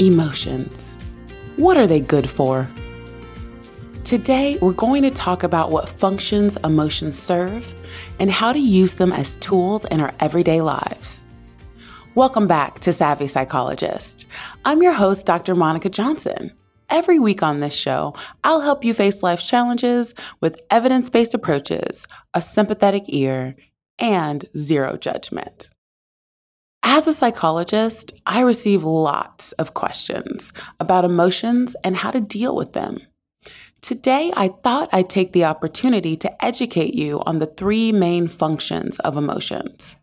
Emotions. What are they good for? Today, we're going to talk about what functions emotions serve and how to use them as tools in our everyday lives. Welcome back to Savvy Psychologist. I'm your host, Dr. Monica Johnson. Every week on this show, I'll help you face life's challenges with evidence based approaches, a sympathetic ear, and zero judgment. As a psychologist, I receive lots of questions about emotions and how to deal with them. Today, I thought I'd take the opportunity to educate you on the three main functions of emotions.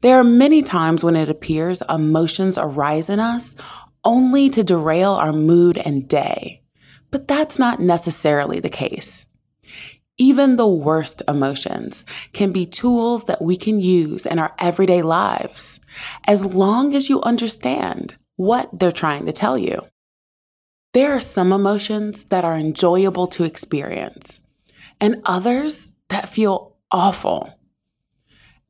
There are many times when it appears emotions arise in us only to derail our mood and day, but that's not necessarily the case. Even the worst emotions can be tools that we can use in our everyday lives, as long as you understand what they're trying to tell you. There are some emotions that are enjoyable to experience, and others that feel awful.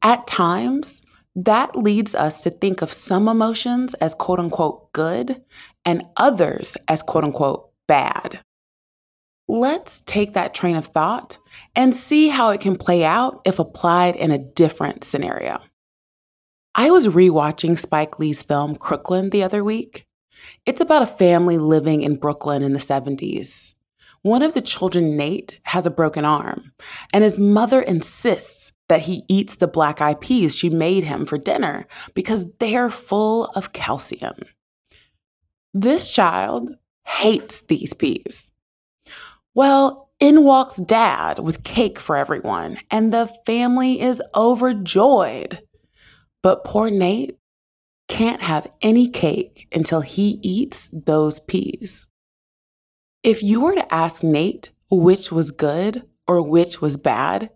At times, that leads us to think of some emotions as quote unquote good and others as quote unquote bad. Let's take that train of thought and see how it can play out if applied in a different scenario. I was rewatching Spike Lee's film Crooklyn the other week. It's about a family living in Brooklyn in the 70s. One of the children, Nate, has a broken arm, and his mother insists that he eats the black eyed peas she made him for dinner because they're full of calcium. This child hates these peas. Well, in walks dad with cake for everyone, and the family is overjoyed. But poor Nate can't have any cake until he eats those peas. If you were to ask Nate which was good or which was bad,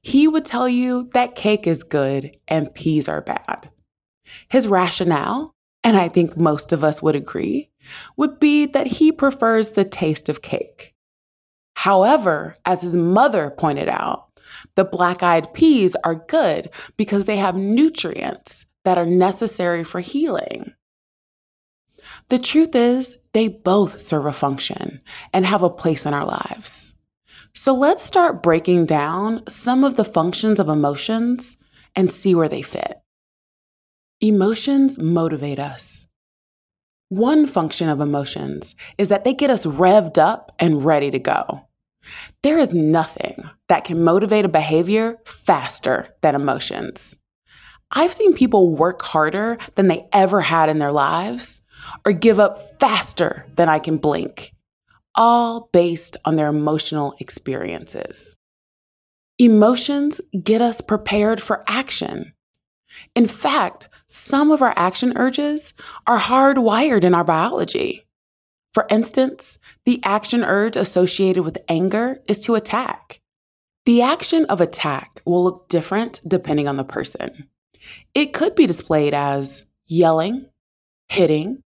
he would tell you that cake is good and peas are bad. His rationale, and I think most of us would agree, would be that he prefers the taste of cake. However, as his mother pointed out, the black eyed peas are good because they have nutrients that are necessary for healing. The truth is, they both serve a function and have a place in our lives. So let's start breaking down some of the functions of emotions and see where they fit. Emotions motivate us. One function of emotions is that they get us revved up and ready to go. There is nothing that can motivate a behavior faster than emotions. I've seen people work harder than they ever had in their lives or give up faster than I can blink, all based on their emotional experiences. Emotions get us prepared for action. In fact, some of our action urges are hardwired in our biology. For instance, the action urge associated with anger is to attack. The action of attack will look different depending on the person. It could be displayed as yelling, hitting,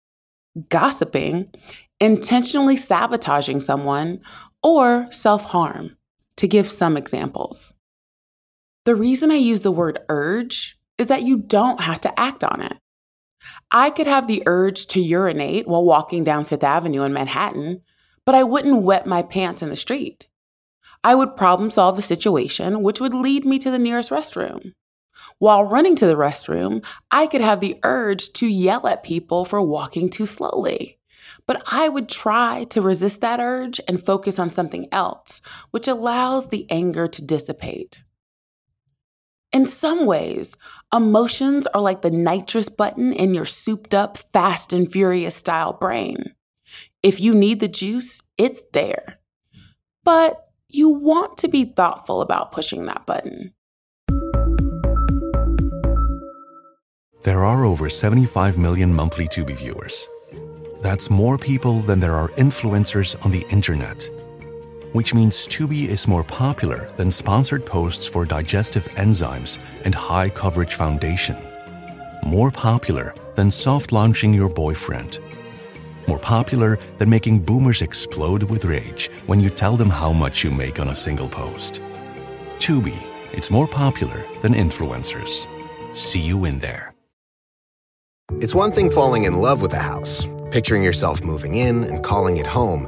gossiping, intentionally sabotaging someone, or self harm, to give some examples. The reason I use the word urge is that you don't have to act on it. I could have the urge to urinate while walking down Fifth Avenue in Manhattan, but I wouldn't wet my pants in the street. I would problem solve the situation, which would lead me to the nearest restroom. While running to the restroom, I could have the urge to yell at people for walking too slowly. But I would try to resist that urge and focus on something else, which allows the anger to dissipate. In some ways, emotions are like the nitrous button in your souped up, fast and furious style brain. If you need the juice, it's there. But you want to be thoughtful about pushing that button. There are over 75 million monthly Tubi viewers. That's more people than there are influencers on the internet. Which means Tubi is more popular than sponsored posts for digestive enzymes and high coverage foundation. More popular than soft launching your boyfriend. More popular than making boomers explode with rage when you tell them how much you make on a single post. Tubi, it's more popular than influencers. See you in there. It's one thing falling in love with a house picturing yourself moving in and calling it home,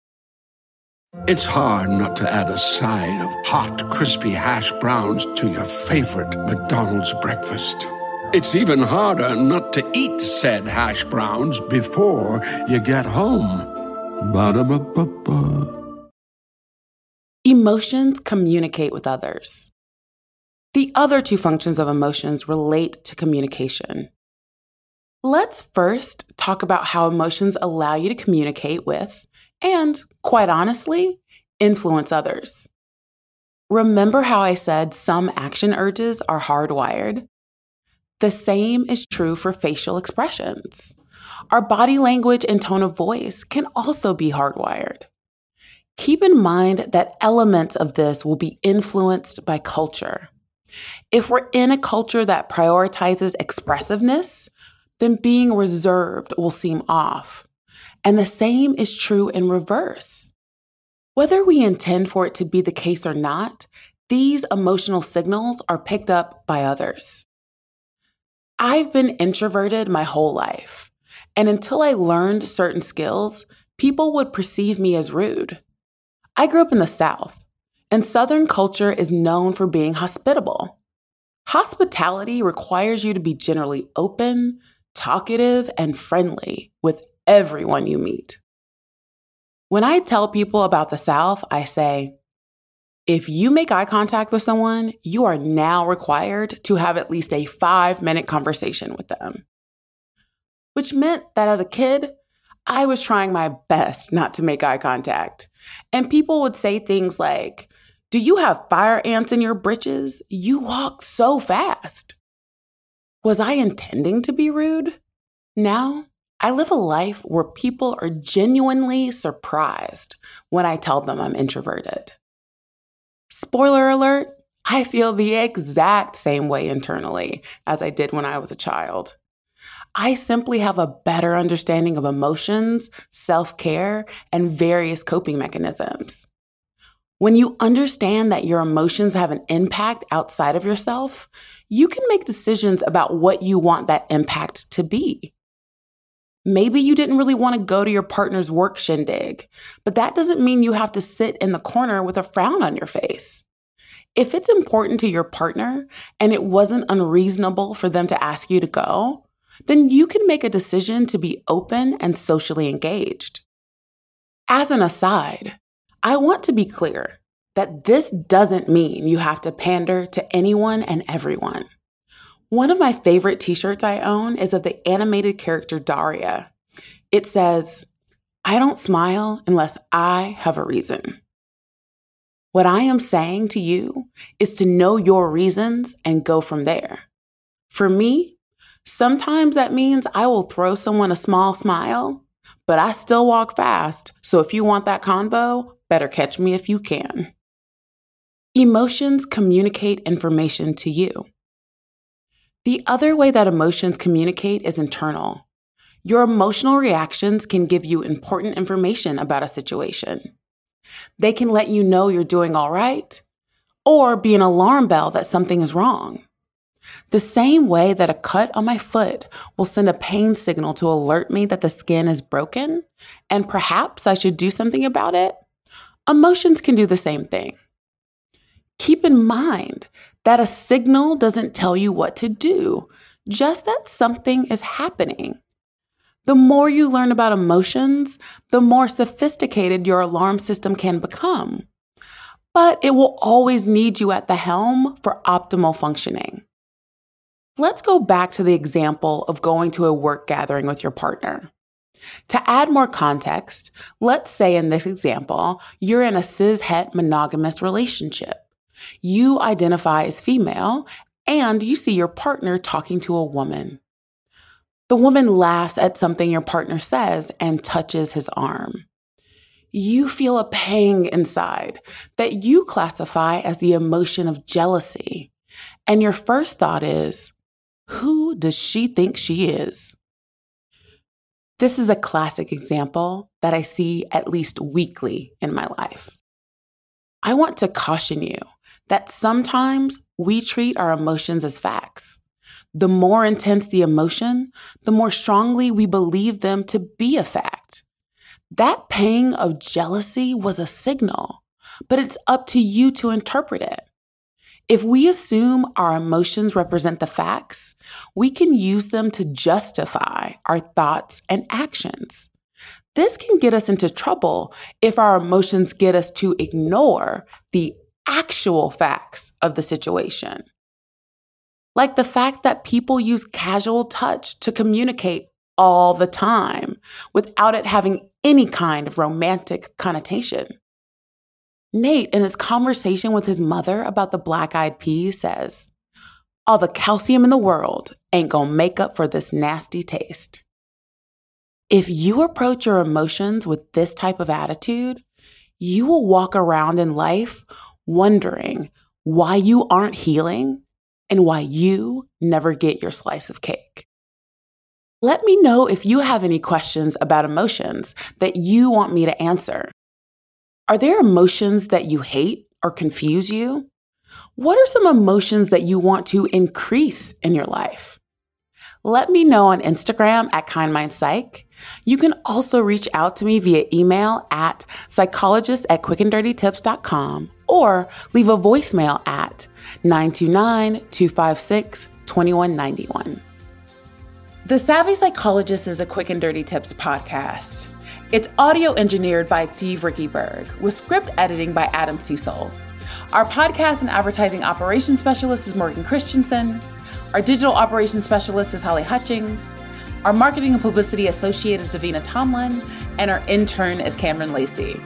It's hard not to add a side of hot, crispy hash browns to your favorite McDonald's breakfast. It's even harder not to eat said hash browns before you get home. Ba-da-ba-ba-ba. Emotions communicate with others. The other two functions of emotions relate to communication. Let's first talk about how emotions allow you to communicate with and, quite honestly, influence others. Remember how I said some action urges are hardwired? The same is true for facial expressions. Our body language and tone of voice can also be hardwired. Keep in mind that elements of this will be influenced by culture. If we're in a culture that prioritizes expressiveness, then being reserved will seem off. And the same is true in reverse. Whether we intend for it to be the case or not, these emotional signals are picked up by others. I've been introverted my whole life, and until I learned certain skills, people would perceive me as rude. I grew up in the South, and Southern culture is known for being hospitable. Hospitality requires you to be generally open, talkative, and friendly with everyone you meet. When I tell people about the South, I say, if you make eye contact with someone, you are now required to have at least a five minute conversation with them. Which meant that as a kid, I was trying my best not to make eye contact. And people would say things like, Do you have fire ants in your britches? You walk so fast. Was I intending to be rude? Now, I live a life where people are genuinely surprised when I tell them I'm introverted. Spoiler alert, I feel the exact same way internally as I did when I was a child. I simply have a better understanding of emotions, self care, and various coping mechanisms. When you understand that your emotions have an impact outside of yourself, you can make decisions about what you want that impact to be. Maybe you didn't really want to go to your partner's work shindig, but that doesn't mean you have to sit in the corner with a frown on your face. If it's important to your partner and it wasn't unreasonable for them to ask you to go, then you can make a decision to be open and socially engaged. As an aside, I want to be clear that this doesn't mean you have to pander to anyone and everyone. One of my favorite t shirts I own is of the animated character Daria. It says, I don't smile unless I have a reason. What I am saying to you is to know your reasons and go from there. For me, sometimes that means I will throw someone a small smile, but I still walk fast. So if you want that convo, better catch me if you can. Emotions communicate information to you. The other way that emotions communicate is internal. Your emotional reactions can give you important information about a situation. They can let you know you're doing all right or be an alarm bell that something is wrong. The same way that a cut on my foot will send a pain signal to alert me that the skin is broken and perhaps I should do something about it, emotions can do the same thing. Keep in mind that a signal doesn't tell you what to do, just that something is happening. The more you learn about emotions, the more sophisticated your alarm system can become. But it will always need you at the helm for optimal functioning. Let's go back to the example of going to a work gathering with your partner. To add more context, let's say in this example, you're in a cis het monogamous relationship. You identify as female and you see your partner talking to a woman. The woman laughs at something your partner says and touches his arm. You feel a pang inside that you classify as the emotion of jealousy. And your first thought is, who does she think she is? This is a classic example that I see at least weekly in my life. I want to caution you that sometimes we treat our emotions as facts. The more intense the emotion, the more strongly we believe them to be a fact. That pang of jealousy was a signal, but it's up to you to interpret it. If we assume our emotions represent the facts, we can use them to justify our thoughts and actions. This can get us into trouble if our emotions get us to ignore the actual facts of the situation like the fact that people use casual touch to communicate all the time without it having any kind of romantic connotation. Nate, in his conversation with his mother about the black eyed peas, says, All the calcium in the world ain't gonna make up for this nasty taste. If you approach your emotions with this type of attitude, you will walk around in life wondering why you aren't healing and why you never get your slice of cake. Let me know if you have any questions about emotions that you want me to answer. Are there emotions that you hate or confuse you? What are some emotions that you want to increase in your life? Let me know on Instagram at KindMindPsych. You can also reach out to me via email at psychologist at quickanddirtytips.com or leave a voicemail at 929 256 2191. The Savvy Psychologist is a quick and dirty tips podcast. It's audio engineered by Steve Riekeberg with script editing by Adam Cecil. Our podcast and advertising operations specialist is Morgan Christensen. Our digital operations specialist is Holly Hutchings. Our marketing and publicity associate is Davina Tomlin. And our intern is Cameron Lacey.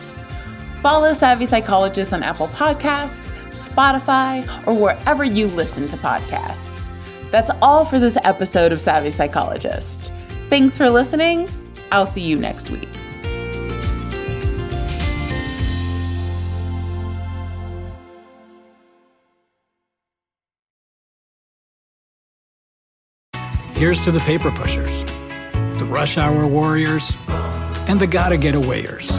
Follow Savvy Psychologist on Apple Podcasts, Spotify, or wherever you listen to podcasts. That's all for this episode of Savvy Psychologist. Thanks for listening. I'll see you next week. Here's to the paper pushers, the rush hour warriors, and the gotta get awayers.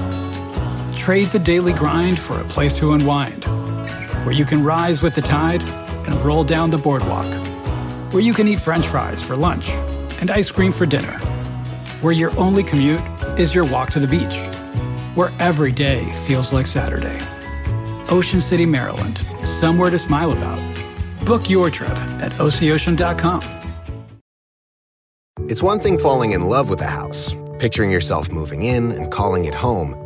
Trade the daily grind for a place to unwind where you can rise with the tide and roll down the boardwalk, where you can eat french fries for lunch and ice cream for dinner, where your only commute is your walk to the beach, where every day feels like Saturday. Ocean City, Maryland, somewhere to smile about. Book your trip at OCOcean.com. It's one thing falling in love with a house, picturing yourself moving in and calling it home,